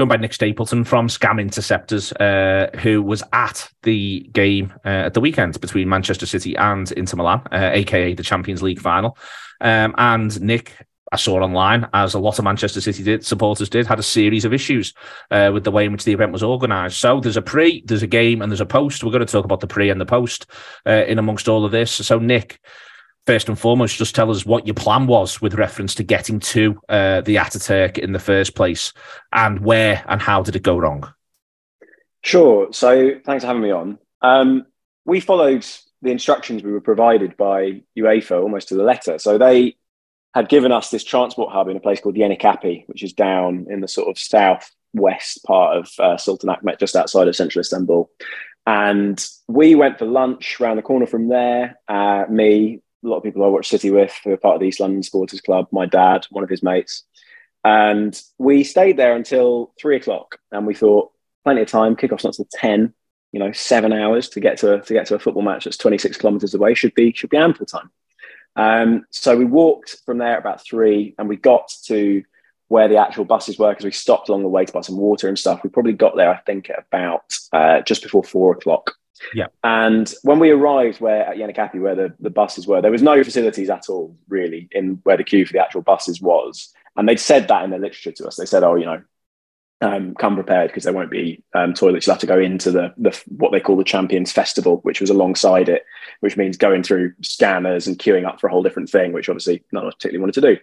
joined by Nick Stapleton from Scam Interceptors, uh, who was at the game uh, at the weekend between Manchester City and Inter Milan, uh, aka the Champions League final. Um, and Nick, I saw online, as a lot of Manchester City did, supporters did, had a series of issues uh, with the way in which the event was organised. So there's a pre, there's a game, and there's a post. We're going to talk about the pre and the post uh, in amongst all of this. So, Nick, first and foremost, just tell us what your plan was with reference to getting to uh, the Ataturk in the first place and where and how did it go wrong? Sure. So thanks for having me on. Um, we followed the instructions we were provided by UEFA almost to the letter. So they had given us this transport hub in a place called Yenikapi, which is down in the sort of southwest part of uh, Sultanahmet, just outside of central Istanbul. And we went for lunch around the corner from there. Uh, me, a lot of people I watch City with who are part of the East London Supporters Club, my dad, one of his mates. And we stayed there until three o'clock and we thought, plenty of time, kickoff's not until 10, you know, seven hours to get to, to get to a football match that's 26 kilometres away should be, should be ample time. Um, so we walked from there about three and we got to where the actual buses were because we stopped along the way to buy some water and stuff. We probably got there, I think, at about uh, just before four o'clock. Yeah. And when we arrived where at Yenikapi, where the, the buses were, there was no facilities at all, really, in where the queue for the actual buses was. And they'd said that in the literature to us. They said, oh, you know, um, come prepared because there won't be um, toilets. You'll have to go into the, the what they call the Champions Festival, which was alongside it, which means going through scanners and queuing up for a whole different thing, which obviously none of us particularly wanted to do.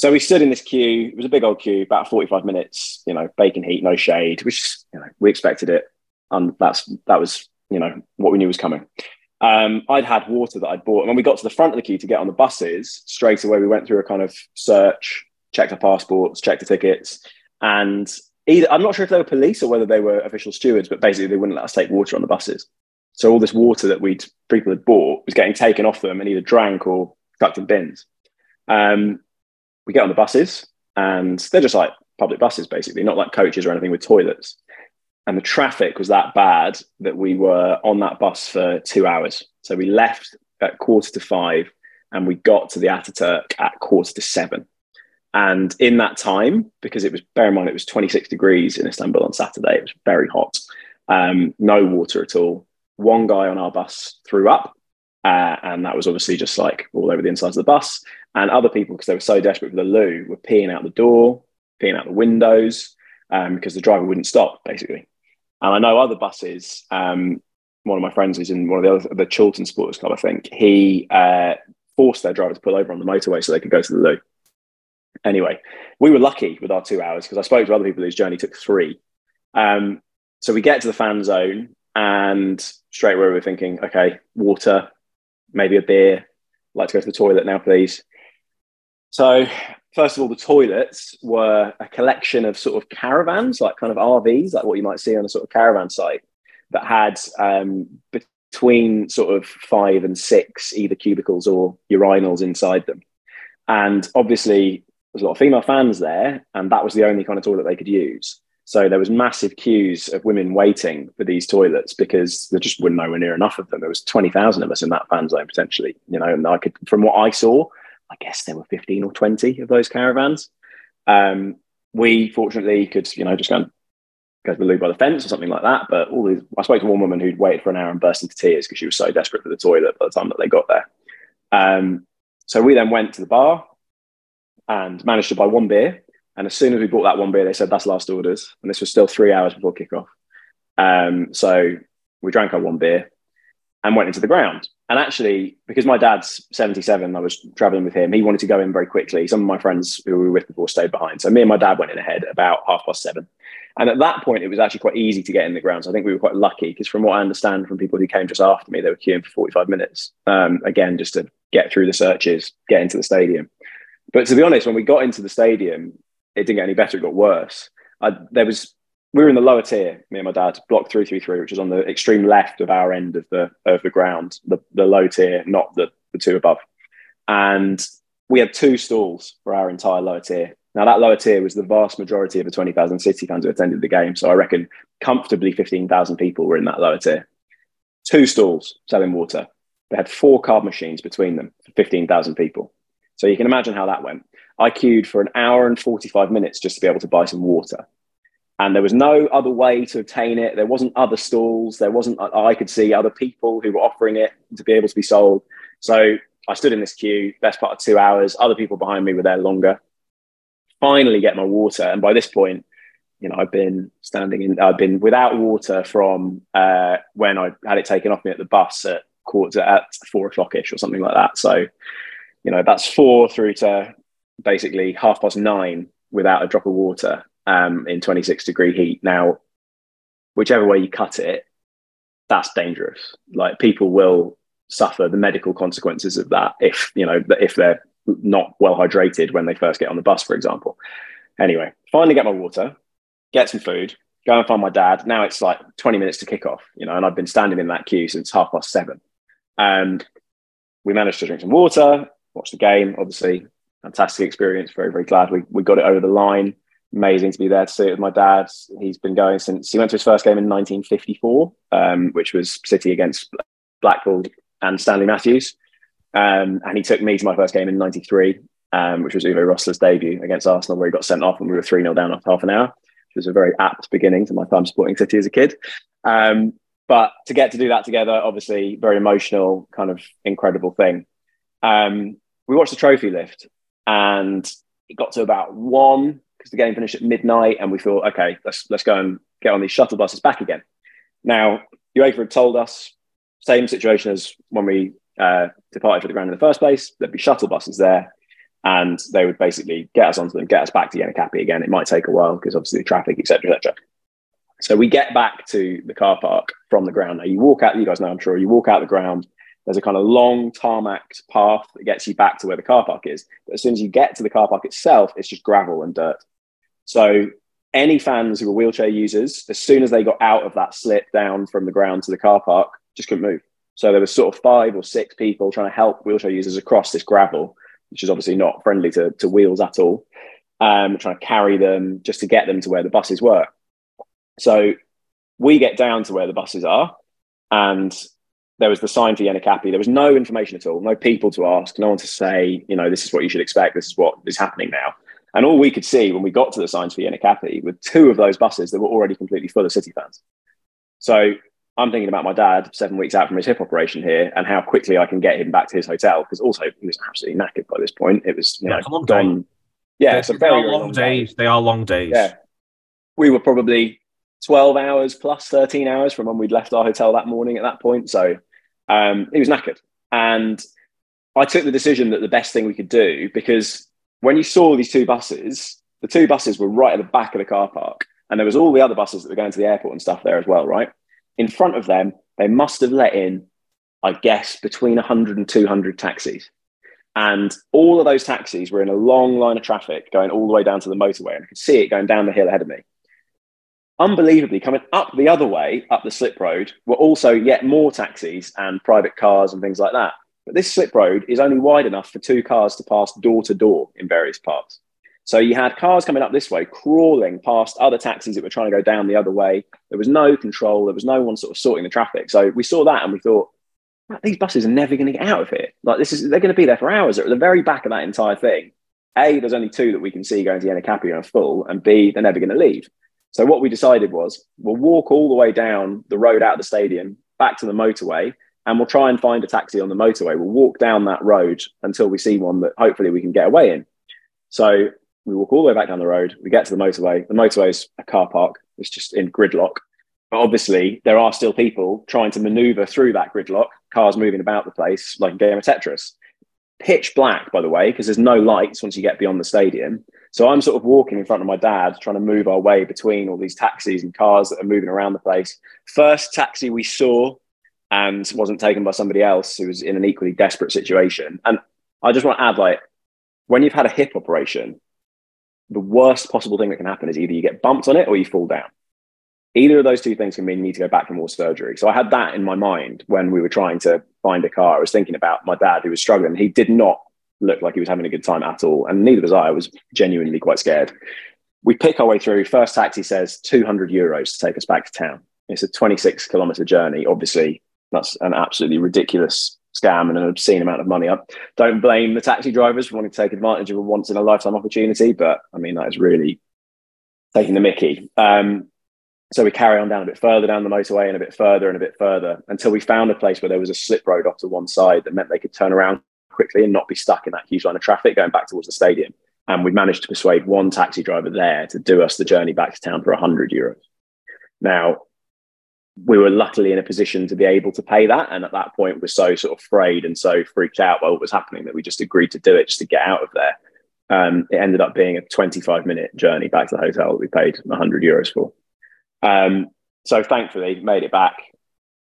So we stood in this queue. It was a big old queue, about 45 minutes, you know, baking heat, no shade, which, you know, we expected it. And that's, that was you know what we knew was coming. Um, I'd had water that I'd bought, and when we got to the front of the queue to get on the buses, straight away we went through a kind of search, checked our passports, checked the tickets, and either I'm not sure if they were police or whether they were official stewards, but basically they wouldn't let us take water on the buses. So all this water that we'd people had bought was getting taken off them and either drank or chucked in bins. Um, we get on the buses, and they're just like public buses, basically, not like coaches or anything with toilets and the traffic was that bad that we were on that bus for two hours. So we left at quarter to five and we got to the Ataturk at quarter to seven. And in that time, because it was, bear in mind, it was 26 degrees in Istanbul on Saturday, it was very hot, um, no water at all. One guy on our bus threw up, uh, and that was obviously just like all over the insides of the bus. And other people, because they were so desperate for the loo, were peeing out the door, peeing out the windows, um, because the driver wouldn't stop, basically. And I know other buses. Um, one of my friends who's in one of the other, the Chiltern Supporters Club, I think, he uh, forced their driver to pull over on the motorway so they could go to the loo. Anyway, we were lucky with our two hours because I spoke to other people whose journey took three. Um, so we get to the fan zone and straight away we're thinking, okay, water, maybe a beer. I'd like to go to the toilet now, please. So first of all, the toilets were a collection of sort of caravans, like kind of RVs, like what you might see on a sort of caravan site, that had um, between sort of five and six either cubicles or urinals inside them. And obviously, there's a lot of female fans there, and that was the only kind of toilet they could use. So there was massive queues of women waiting for these toilets because there just were nowhere near enough of them. There was twenty thousand of us in that fan zone potentially, you know. And I could, from what I saw, I guess there were 15 or 20 of those caravans. Um, we fortunately could, you know, just go and go to the loo by the fence or something like that. But all these, I spoke to one woman who'd waited for an hour and burst into tears because she was so desperate for the toilet by the time that they got there. Um, so we then went to the bar and managed to buy one beer. And as soon as we bought that one beer, they said that's last orders. And this was still three hours before kickoff. Um, so we drank our one beer and went into the ground. And actually, because my dad's 77, I was traveling with him. He wanted to go in very quickly. Some of my friends who we were with before stayed behind. So me and my dad went in ahead about half past seven. And at that point, it was actually quite easy to get in the ground. So I think we were quite lucky because, from what I understand from people who came just after me, they were queuing for 45 minutes. Um, again, just to get through the searches, get into the stadium. But to be honest, when we got into the stadium, it didn't get any better. It got worse. I, there was we were in the lower tier, me and my dad, block three three three, which is on the extreme left of our end of the of the ground, the, the low tier, not the, the two above. And we had two stalls for our entire lower tier. Now that lower tier was the vast majority of the 20,000 City fans who attended the game. So I reckon comfortably 15,000 people were in that lower tier. Two stalls selling water. They had four card machines between them for 15,000 people. So you can imagine how that went. I queued for an hour and 45 minutes just to be able to buy some water. And there was no other way to obtain it. There wasn't other stalls. There wasn't I could see other people who were offering it to be able to be sold. So I stood in this queue, best part of two hours. Other people behind me were there longer. Finally, get my water, and by this point, you know, I've been standing in. I've been without water from uh, when I had it taken off me at the bus at quarter at four o'clock ish or something like that. So, you know, that's four through to basically half past nine without a drop of water um, in 26 degree heat. Now, whichever way you cut it, that's dangerous. Like people will suffer the medical consequences of that if you know if they're not well hydrated when they first get on the bus, for example. Anyway, finally get my water, get some food, go and find my dad. Now it's like 20 minutes to kick off, you know, and I've been standing in that queue since half past seven. And we managed to drink some water, watch the game, obviously. Fantastic experience. Very, very glad we, we got it over the line amazing to be there to see it with my dad. He's been going since he went to his first game in 1954, um, which was City against Blackpool and Stanley Matthews. Um, and he took me to my first game in 93, um, which was Uwe Rosler's debut against Arsenal, where he got sent off and we were 3 0 down after half an hour, which was a very apt beginning to my time supporting City as a kid. Um, but to get to do that together, obviously, very emotional, kind of incredible thing. Um, we watched the trophy lift and it got to about one because the game finished at midnight, and we thought, okay, let's let's go and get on these shuttle buses back again. Now, UEFA had told us same situation as when we uh, departed for the ground in the first place. There'd be shuttle buses there, and they would basically get us onto them, get us back to Yenikapi again. It might take a while because obviously the traffic, etc., etc. So we get back to the car park from the ground. Now you walk out. You guys know, I'm sure. You walk out the ground. There's a kind of long tarmac path that gets you back to where the car park is. But as soon as you get to the car park itself, it's just gravel and dirt. So any fans who were wheelchair users, as soon as they got out of that slip down from the ground to the car park, just couldn't move. So there was sort of five or six people trying to help wheelchair users across this gravel, which is obviously not friendly to, to wheels at all, um, trying to carry them just to get them to where the buses were. So we get down to where the buses are, and there was the sign for Yenikapi. There was no information at all, no people to ask, no one to say, you know, this is what you should expect, this is what is happening now. And all we could see when we got to the signs for Yenikapi were two of those buses that were already completely full of City fans. So I'm thinking about my dad seven weeks out from his hip operation here and how quickly I can get him back to his hotel because also he was absolutely knackered by this point. It was, you yeah, know, gone. Yeah, it's a very long, long days. Day. They are long days. Yeah. We were probably 12 hours plus 13 hours from when we'd left our hotel that morning at that point. So um, he was knackered. And I took the decision that the best thing we could do because when you saw these two buses, the two buses were right at the back of the car park, and there was all the other buses that were going to the airport and stuff there as well, right? In front of them, they must have let in, I guess, between 100 and 200 taxis. And all of those taxis were in a long line of traffic going all the way down to the motorway, and I could see it going down the hill ahead of me. Unbelievably, coming up the other way, up the slip road, were also yet more taxis and private cars and things like that. But this slip road is only wide enough for two cars to pass door to door in various parts. So you had cars coming up this way, crawling past other taxis that were trying to go down the other way. There was no control. There was no one sort of sorting the traffic. So we saw that and we thought, these buses are never going to get out of here. Like this is, they're going to be there for hours. At the very back of that entire thing. A, there's only two that we can see going to Yenikapi and full, and B, they're never going to leave. So what we decided was we'll walk all the way down the road out of the stadium back to the motorway and we'll try and find a taxi on the motorway. We'll walk down that road until we see one that hopefully we can get away in. So we walk all the way back down the road. We get to the motorway. The motorway is a car park. It's just in gridlock. But obviously, there are still people trying to maneuver through that gridlock, cars moving about the place like a game of Tetris. Pitch black, by the way, because there's no lights once you get beyond the stadium. So I'm sort of walking in front of my dad, trying to move our way between all these taxis and cars that are moving around the place. First taxi we saw and wasn't taken by somebody else who was in an equally desperate situation. And I just want to add, like, when you've had a hip operation, the worst possible thing that can happen is either you get bumped on it or you fall down. Either of those two things can mean you need to go back for more surgery. So I had that in my mind when we were trying to find a car. I was thinking about my dad who was struggling. He did not look like he was having a good time at all. And neither was I. I was genuinely quite scared. We pick our way through. First taxi says 200 euros to take us back to town. It's a 26 kilometer journey. Obviously, that's an absolutely ridiculous scam and an obscene amount of money. I don't blame the taxi drivers for wanting to take advantage of a once in a lifetime opportunity, but I mean, that is really taking the Mickey. Um, so we carry on down a bit further down the motorway and a bit further and a bit further until we found a place where there was a slip road off to one side that meant they could turn around quickly and not be stuck in that huge line of traffic going back towards the stadium. And we managed to persuade one taxi driver there to do us the journey back to town for 100 euros. Now, we were luckily in a position to be able to pay that. And at that point, we're so sort of afraid and so freaked out by what was happening that we just agreed to do it just to get out of there. Um, it ended up being a 25 minute journey back to the hotel that we paid 100 euros for. Um, so thankfully, made it back,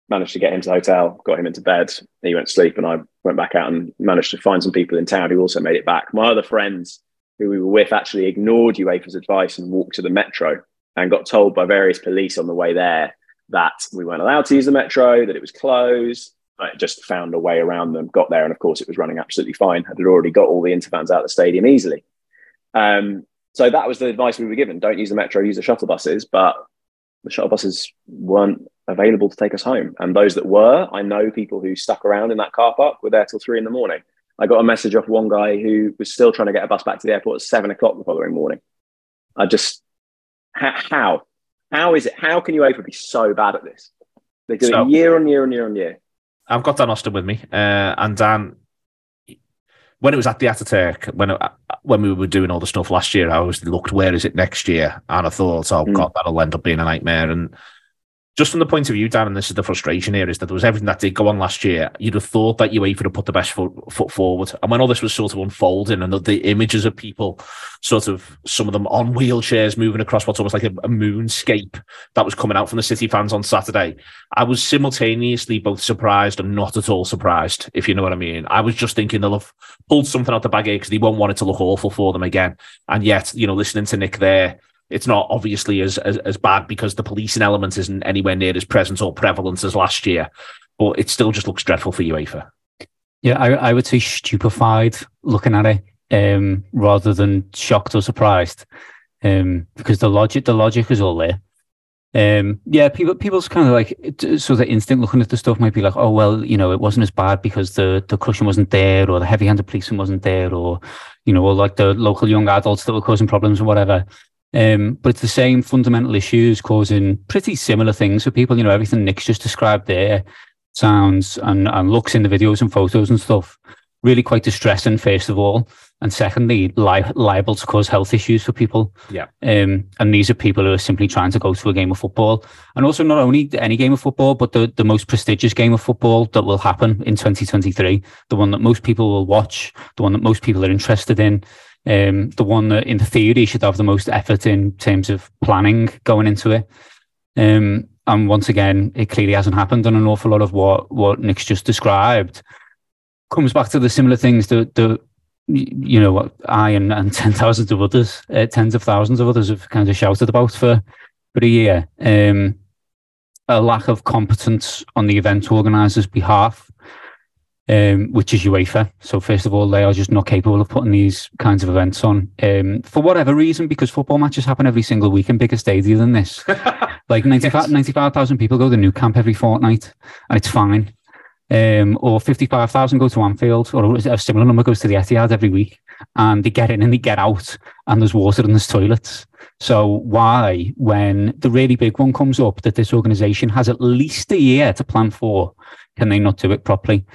managed to get him to the hotel, got him into bed. He went to sleep, and I went back out and managed to find some people in town who also made it back. My other friends who we were with actually ignored UEFA's advice and walked to the metro and got told by various police on the way there that we weren't allowed to use the metro, that it was closed. I just found a way around them, got there, and of course it was running absolutely fine. I had already got all the Inter fans out of the stadium easily. Um, so that was the advice we were given: don't use the metro, use the shuttle buses. But the shuttle buses weren't available to take us home, and those that were, I know people who stuck around in that car park were there till three in the morning. I got a message off one guy who was still trying to get a bus back to the airport at seven o'clock the following morning. I just how how is it? How can UEFA be so bad at this? They do so, it year on year on year on year. I've got Dan Austin with me, uh, and Dan. When it was at the Ataturk, when it, when we were doing all the stuff last year, I always looked, where is it next year? And I thought, oh mm. god, that'll end up being a nightmare. And just from the point of view, Dan, and this is the frustration here, is that there was everything that did go on last year. You'd have thought that UEFA would have put the best foot, foot forward. And when all this was sort of unfolding and the, the, images of people, sort of some of them on wheelchairs moving across what's almost like a, a moonscape that was coming out from the City fans on Saturday, I was simultaneously both surprised and not at all surprised, if you know what I mean. I was just thinking they'll have pulled something out the bag here because they won't want it to look awful for them again. And yet, you know, listening to Nick there, it's not obviously as, as, as bad because the policing element isn't anywhere near as present or prevalent as last year, but it still just looks dreadful for UEFA. Yeah, I, I would say stupefied looking at it, um, rather than shocked or surprised, um, because the logic the logic is all there. Um, yeah, people people's kind of like so the instinct looking at the stuff might be like, oh well, you know, it wasn't as bad because the the cushion wasn't there, or the heavy-handed policing wasn't there, or you know, or like the local young adults that were causing problems or whatever. Um, but it's the same fundamental issues causing pretty similar things for people. You know, everything Nick's just described there sounds and, and looks in the videos and photos and stuff really quite distressing, first of all. And secondly, li- liable to cause health issues for people. Yeah. Um, and these are people who are simply trying to go to a game of football. And also, not only any game of football, but the, the most prestigious game of football that will happen in 2023, the one that most people will watch, the one that most people are interested in um, the one that in theory should have the most effort in terms of planning going into it. Um, and once again, it clearly hasn't happened. And an awful lot of what what Nick's just described comes back to the similar things that the you know I and, and ten thousands of others, uh, tens of thousands of others have kind of shouted about for for a year. Um, a lack of competence on the event organisers' behalf um, which is UEFA. So first of all, they are just not capable of putting these kinds of events on um, for whatever reason, because football matches happen every single week in bigger stadia than this. like 95,000 95, people go to Nou Camp every fortnight, and it's fine. Um, or 55,000 go to Anfield, or a similar number goes to the Etihad every week, and they get in and they get out, and there's water and there's toilets. So why, when the really big one comes up that this organisation has at least a year to plan for, can they not do it properly?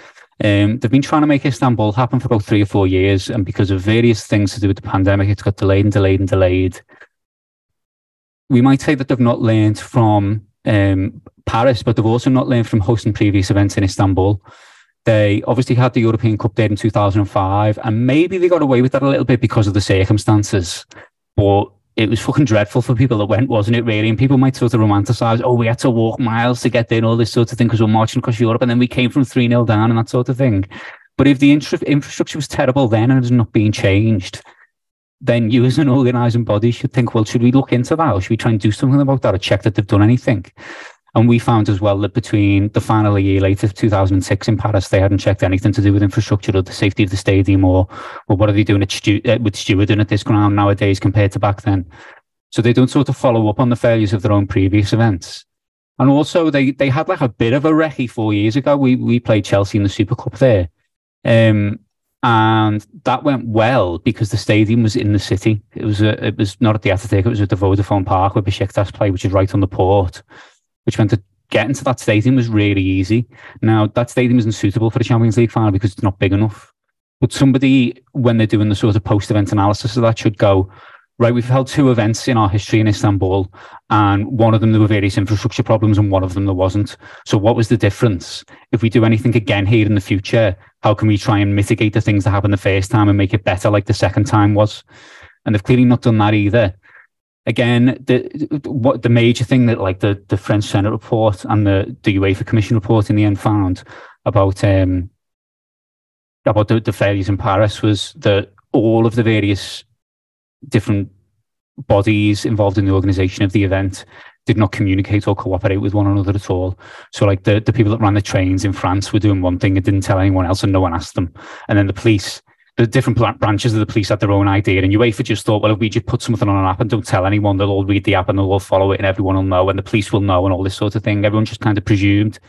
Um, they've been trying to make Istanbul happen for about three or four years, and because of various things to do with the pandemic, it's got delayed and delayed and delayed. We might say that they've not learned from um, Paris, but they've also not learned from hosting previous events in Istanbul. They obviously had the European Cup there in 2005, and maybe they got away with that a little bit because of the circumstances. But it was fucking dreadful for people that went, wasn't it, really? And people might sort of romanticize, oh, we had to walk miles to get there and all this sort of thing because we're marching across Europe and then we came from 3 0 down and that sort of thing. But if the infrastructure was terrible then and it's not being changed, then you as an organising body should think, well, should we look into that or should we try and do something about that or check that they've done anything? And we found as well that between the final year later, 2006 in Paris, they hadn't checked anything to do with infrastructure or the safety of the stadium or, or what are they doing at stu- uh, with stewarding at this ground nowadays compared to back then. So they don't sort of follow up on the failures of their own previous events. And also they, they had like a bit of a recce four years ago. We, we played Chelsea in the Super Cup there. Um, and that went well because the stadium was in the city. It was a, it was not at the Ataturk, it was at the Vodafone Park where Besiktas play, which is right on the port, which meant that getting to that stadium was really easy. Now that stadium isn't suitable for the Champions League final because it's not big enough. But somebody, when they're doing the sort of post-event analysis of that, should go, right, we've held two events in our history in Istanbul, and one of them there were various infrastructure problems, and one of them there wasn't. So, what was the difference? If we do anything again here in the future, how can we try and mitigate the things that happened the first time and make it better like the second time was? And they've clearly not done that either. Again, the what the major thing that like the the French Senate report and the the UEFA Commission report in the end found about um about the, the failures in Paris was that all of the various different bodies involved in the organization of the event did not communicate or cooperate with one another at all. So, like the, the people that ran the trains in France were doing one thing and didn't tell anyone else, and no one asked them. And then the police, the different branches of the police had their own idea. And UEFA just thought, well, if we just put something on an app and don't tell anyone, they'll all read the app and they'll all follow it, and everyone will know, and the police will know, and all this sort of thing. Everyone just kind of presumed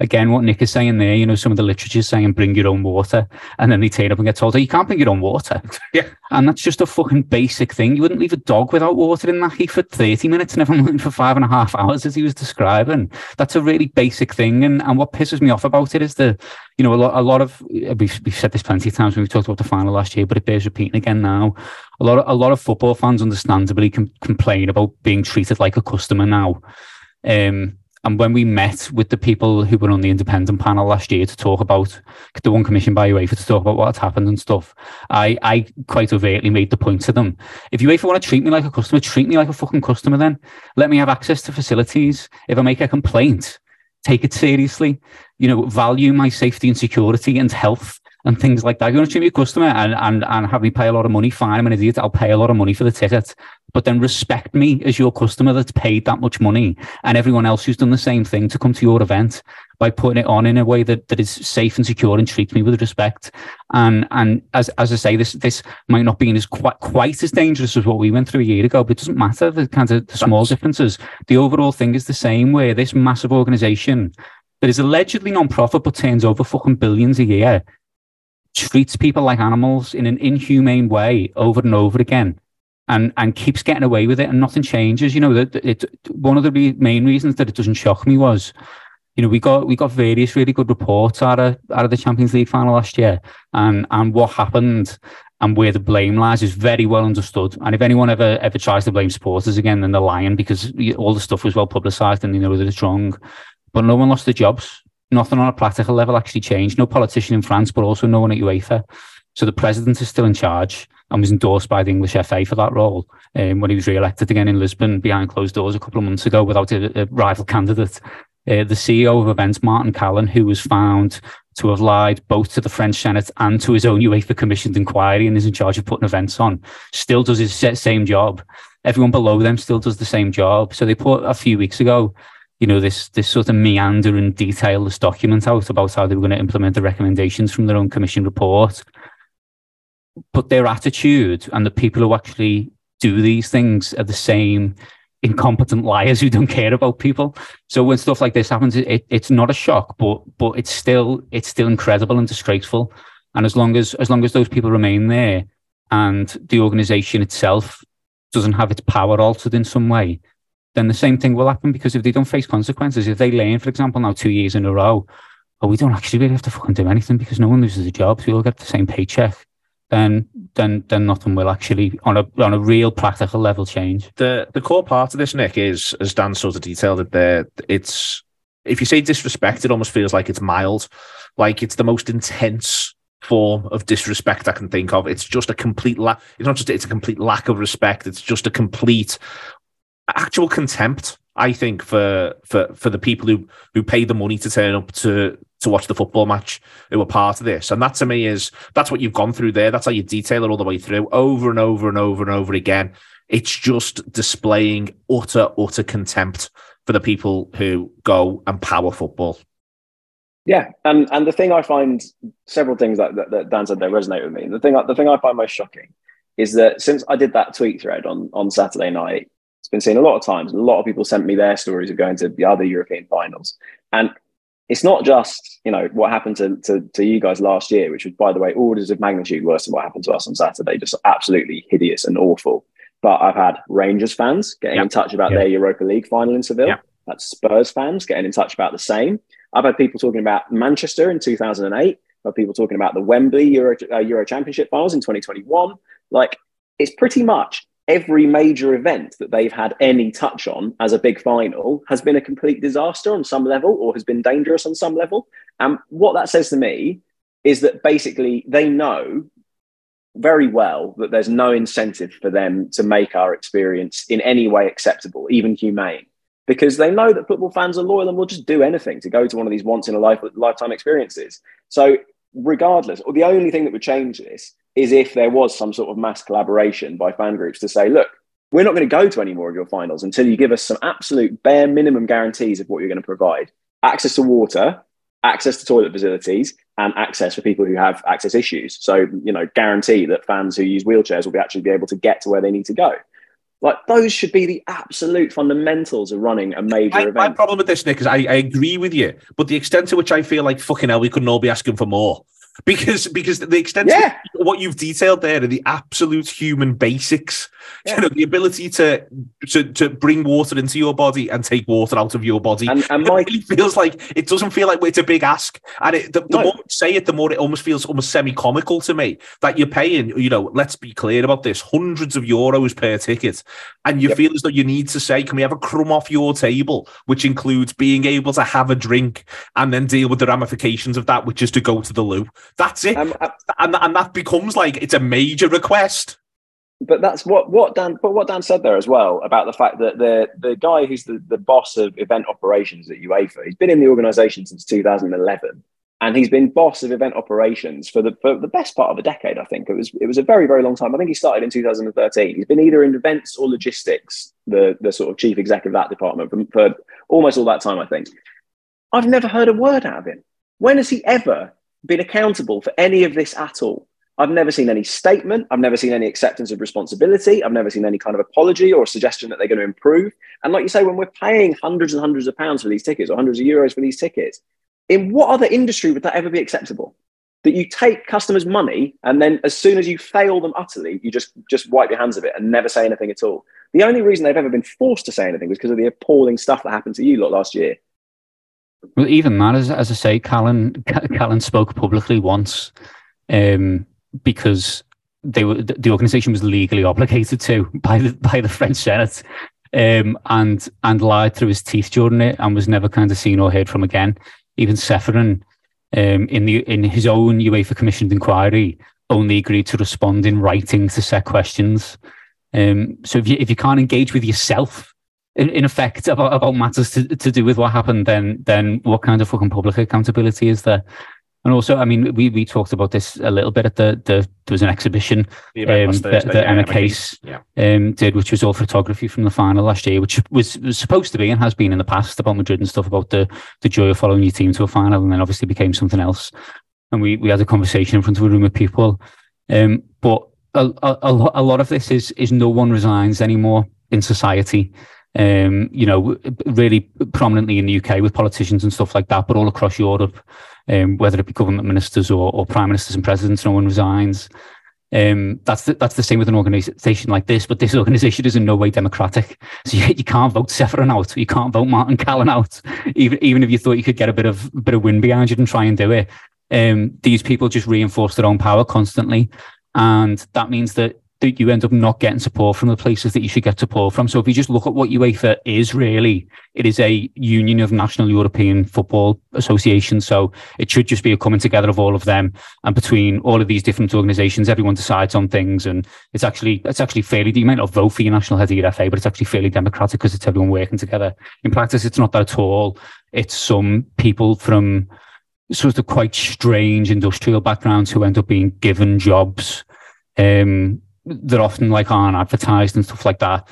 again, what Nick is saying there, you know, some of the literature is saying bring your own water, and then they turn up and get told, oh, you can't bring your own water. yeah. And that's just a fucking basic thing. You wouldn't leave a dog without water in that heat for 30 minutes, never mind for five and a half hours, as he was describing. That's a really basic thing. And, and what pisses me off about it is the, you know, a lot, a lot of, we've, we've said this plenty of times when we talked about the final last year, but it bears repeating again now. A lot of, a lot of football fans understandably com- complain about being treated like a customer now. Um, and when we met with the people who were on the independent panel last year to talk about the one commissioned by UEFA to talk about what had happened and stuff, I, I quite overtly made the point to them. If UEFA want to treat me like a customer, treat me like a fucking customer then. Let me have access to facilities. If I make a complaint, take it seriously. You know, value my safety and security and health and things like that. You want to treat me a customer and, and, and have me pay a lot of money, fine, I'm an idiot. I'll pay a lot of money for the ticket, but then respect me as your customer that's paid that much money and everyone else who's done the same thing to come to your event by putting it on in a way that, that is safe and secure and treats me with respect. And and as as I say, this this might not be as quite quite as dangerous as what we went through a year ago, but it doesn't matter the kind of the small differences. The overall thing is the same where this massive organization that is allegedly non-profit but turns over fucking billions a year treats people like animals in an inhumane way over and over again and and keeps getting away with it and nothing changes. You know that it, one of the main reasons that it doesn't shock me was you know we got we got various really good reports out of out of the champions league final last year and and what happened and where the blame lies is very well understood. And if anyone ever ever tries to blame supporters again then they're lying because all the stuff was well publicized and they know that it's wrong. But no one lost their jobs nothing on a practical level actually changed. No politician in France, but also no one at UEFA. So the president is still in charge and was endorsed by the English FA for that role um, when he was re-elected again in Lisbon behind closed doors a couple of months ago without a, a rival candidate. Uh, the CEO of events, Martin Kallen, who was found to have lied both to the French Senate and to his own UEFA commissioned inquiry and is in charge of putting events on, still does his same job. Everyone below them still does the same job. So they put a few weeks ago you know, this this sort of meander and detailless document out about how they were going to implement the recommendations from their own commission report. But their attitude and the people who actually do these things are the same incompetent liars who don't care about people. So when stuff like this happens, it, it's not a shock, but but it's still it's still incredible and disgraceful. And as long as as long as those people remain there and the organization itself doesn't have its power altered in some way, then the same thing will happen because if they don't face consequences, if they learn, for example, now two years in a row, oh, we don't actually really have to fucking do anything because no one loses a job, so we all get the same paycheck. Then, then, then nothing will actually, on a on a real practical level, change. The the core part of this, Nick, is as Dan sort of detailed it there. It's if you say disrespect, it almost feels like it's mild, like it's the most intense form of disrespect I can think of. It's just a complete lack. It's not just it's a complete lack of respect. It's just a complete actual contempt. I think for for for the people who who pay the money to turn up to to watch the football match who were part of this, and that to me is that's what you've gone through there. That's how you detail it all the way through, over and over and over and over again. It's just displaying utter utter contempt for the people who go and power football. Yeah, and and the thing I find several things that, that, that Dan said there resonate with me. The thing the thing I find most shocking is that since I did that tweet thread on on Saturday night, it's been seen a lot of times. A lot of people sent me their stories of going to the other European finals. And it's not just you know what happened to, to, to you guys last year, which was by the way orders of magnitude worse than what happened to us on Saturday, just absolutely hideous and awful. But I've had Rangers fans getting yep. in touch about yep. their Europa League final in Seville. Yep. That's Spurs fans getting in touch about the same. I've had people talking about Manchester in 2008. I've had people talking about the Wembley Euro, uh, Euro Championship finals in 2021. Like it's pretty much every major event that they've had any touch on as a big final has been a complete disaster on some level or has been dangerous on some level. And what that says to me is that basically they know very well that there's no incentive for them to make our experience in any way acceptable, even humane, because they know that football fans are loyal and will just do anything to go to one of these once in a life, lifetime experiences. So, regardless, or the only thing that would change this is if there was some sort of mass collaboration by fan groups to say, look, we're not going to go to any more of your finals until you give us some absolute bare minimum guarantees of what you're going to provide access to water, access to toilet facilities, and access for people who have access issues. So, you know, guarantee that fans who use wheelchairs will be actually be able to get to where they need to go. Like those should be the absolute fundamentals of running a major my, event. My problem with this, Nick, is I, I agree with you, but the extent to which I feel like fucking hell, we couldn't all be asking for more because because the extent yeah. of what you've detailed there are the absolute human basics yeah. you know the ability to, to to bring water into your body and take water out of your body and, and it really feels like it doesn't feel like it's a big ask and it, the, the no. more you say it the more it almost feels almost semi-comical to me that you're paying you know let's be clear about this hundreds of euros per ticket and you yep. feel as though you need to say can we have a crumb off your table which includes being able to have a drink and then deal with the ramifications of that which is to go to the loo that's it. Um, uh, and, and that becomes like it's a major request. But that's what, what Dan but what Dan said there as well about the fact that the the guy who's the, the boss of event operations at UEFA, he's been in the organization since 2011 and he's been boss of event operations for the for the best part of a decade. I think it was it was a very very long time. I think he started in 2013. He's been either in events or logistics, the the sort of chief executive of that department for, for almost all that time. I think. I've never heard a word out of him. When has he ever been accountable for any of this at all. I've never seen any statement. I've never seen any acceptance of responsibility. I've never seen any kind of apology or suggestion that they're going to improve. And like you say, when we're paying hundreds and hundreds of pounds for these tickets or hundreds of euros for these tickets, in what other industry would that ever be acceptable? That you take customers' money and then as soon as you fail them utterly, you just just wipe your hands of it and never say anything at all. The only reason they've ever been forced to say anything was because of the appalling stuff that happened to you lot last year. Well, even that, as, as I say, Kallen Kallen spoke publicly once um, because they were the organisation was legally obligated to by the by the French Senate, um, and and lied through his teeth during it, and was never kind of seen or heard from again. Even Ceferin, um, in the in his own UEFA commissioned inquiry, only agreed to respond in writing to set questions. Um, so if you if you can't engage with yourself in, in effect about, about matters to, to do with what happened, then then what kind of fucking public accountability is there? And also, I mean, we, we talked about this a little bit at the, the there was an exhibition um, that, that Emma Case yeah. um, did, which was all photography from the final last year, which was, was supposed to be and has been in the past about Madrid and stuff about the the joy of following your team to a final, and then obviously became something else. And we we had a conversation in front of a room of people, um, but a, a, a lot of this is is no one resigns anymore in society um, you know, really prominently in the UK with politicians and stuff like that, but all across Europe, um, whether it be government ministers or, or prime ministers and presidents, no one resigns. Um, that's the, that's the same with an organisation like this, but this organisation is in no way democratic. So you, you can't vote Ceferin out, you can't vote Martin Kallen out, even even if you thought you could get a bit of bit of wind behind you and try and do it. Um, these people just reinforce their own power constantly, and that means that that you end up not getting support from the places that you should get support from. So if you just look at what UEFA is really, it is a union of national European football associations. So it should just be a coming together of all of them and between all of these different organisations, everyone decides on things, and it's actually it's actually fairly. You might not vote for your national head of your FA, but it's actually fairly democratic because it's everyone working together. In practice, it's not that at all. It's some people from sort of quite strange industrial backgrounds who end up being given jobs um, they're often like aren't advertised and stuff like that.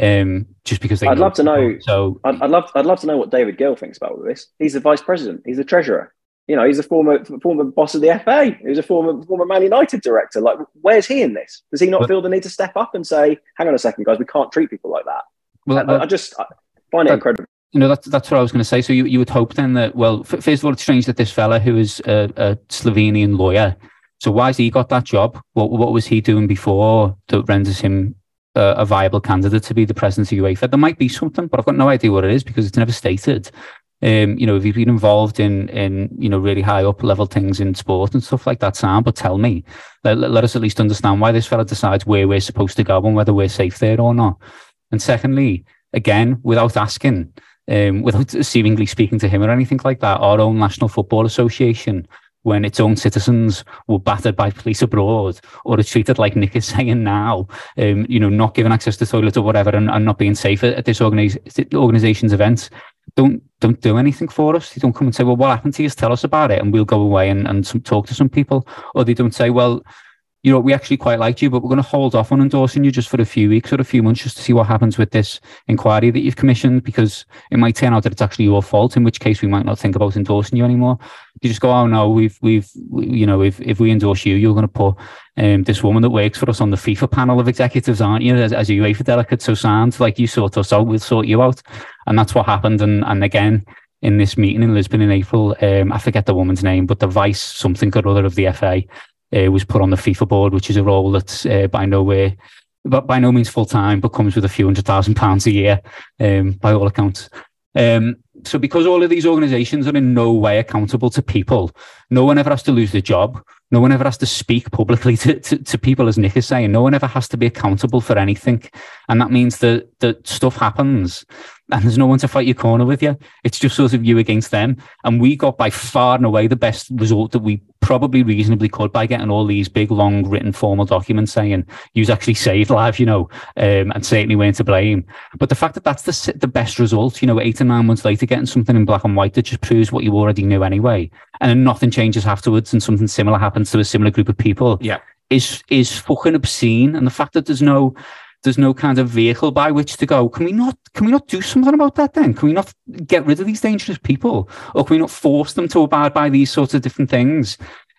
Um, just because they. I'd love to know. So I'd, I'd, love. I'd love to know what David Gill thinks about all this. He's the vice president. He's the treasurer. You know, he's a former former boss of the FA. He was a former former Man United director. Like, where's he in this? Does he not feel the need to step up and say, "Hang on a second, guys, we can't treat people like that"? Well, I, I just I find it uh, incredible. you know, that's that's what I was going to say. So you, you would hope then that, well, first of all, it's strange that this fella who is a, a Slovenian lawyer, so why has he got that job? What what was he doing before that renders him a, a viable candidate to be the president of UEFA? There might be something, but I've got no idea what it is because it's never stated. Um, you know, if you've been involved in in you know really high up level things in sport and stuff like that, Sam, but tell me, let, let us at least understand why this fella decides where we're supposed to go and whether we're safe there or not. And secondly, again, without asking, um, without seemingly speaking to him or anything like that, our own National Football Association, when its own citizens were battered by police abroad or are treated like Nick is saying now, um, you know, not given access to toilets or whatever and, and not being safe at, at this organiz- organization's events, don't don't do anything for us. They don't come and say, well, what happened to you? Tell us about it and we'll go away and, and some, talk to some people. Or they don't say, well, you know, we actually quite liked you, but we're going to hold off on endorsing you just for a few weeks or a few months just to see what happens with this inquiry that you've commissioned because it might turn out that it's actually your fault, in which case we might not think about endorsing you anymore. You just go, oh no, we've, we've, you know, if, if we endorse you, you're going to put um, this woman that works for us on the FIFA panel of executives, aren't you, as, as a UEFA delegate? So sound like you sort us out, we'll sort you out. And that's what happened. And, and again, in this meeting in Lisbon in April, um, I forget the woman's name, but the vice something or other of the FA uh, was put on the FIFA board, which is a role that's uh, by no way, but by no means full time, but comes with a few hundred thousand pounds a year, um, by all accounts. Um, so because all of these organizations are in no way accountable to people, no one ever has to lose their job. No one ever has to speak publicly to, to, to, people, as Nick is saying. No one ever has to be accountable for anything. And that means that, that stuff happens and there's no one to fight your corner with you. It's just sort of you against them. And we got by far and away the best result that we probably reasonably could by getting all these big, long written formal documents saying you actually saved lives, you know, um, and certainly weren't to blame. But the fact that that's the, the best result, you know, eight or nine months later, getting something in black and white that just proves what you already knew anyway, and then nothing changes afterwards and something similar happens to a similar group of people. Yeah. Is is fucking obscene. And the fact that there's no there's no kind of vehicle by which to go. Can we not? Can we not do something about that then? Can we not get rid of these dangerous people, or can we not force them to abide by these sorts of different things?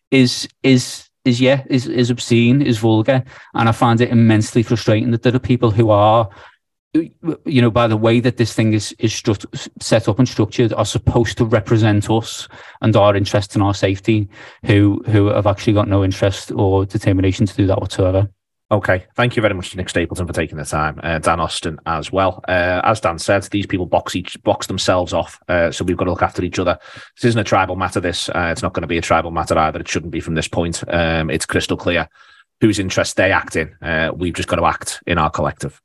Is is is yeah is is obscene, is vulgar, and I find it immensely frustrating that there are people who are, you know, by the way that this thing is is stru- set up and structured, are supposed to represent us and our interest and our safety, who who have actually got no interest or determination to do that whatsoever. Okay, thank you very much to Nick Stapleton for taking the time. Uh, Dan Austin as well. Uh, as Dan said, these people box each box themselves off, uh, so we've got to look after each other. This isn't a tribal matter. This uh, it's not going to be a tribal matter either. It shouldn't be from this point. Um, it's crystal clear whose interest they act in. Uh, we've just got to act in our collective.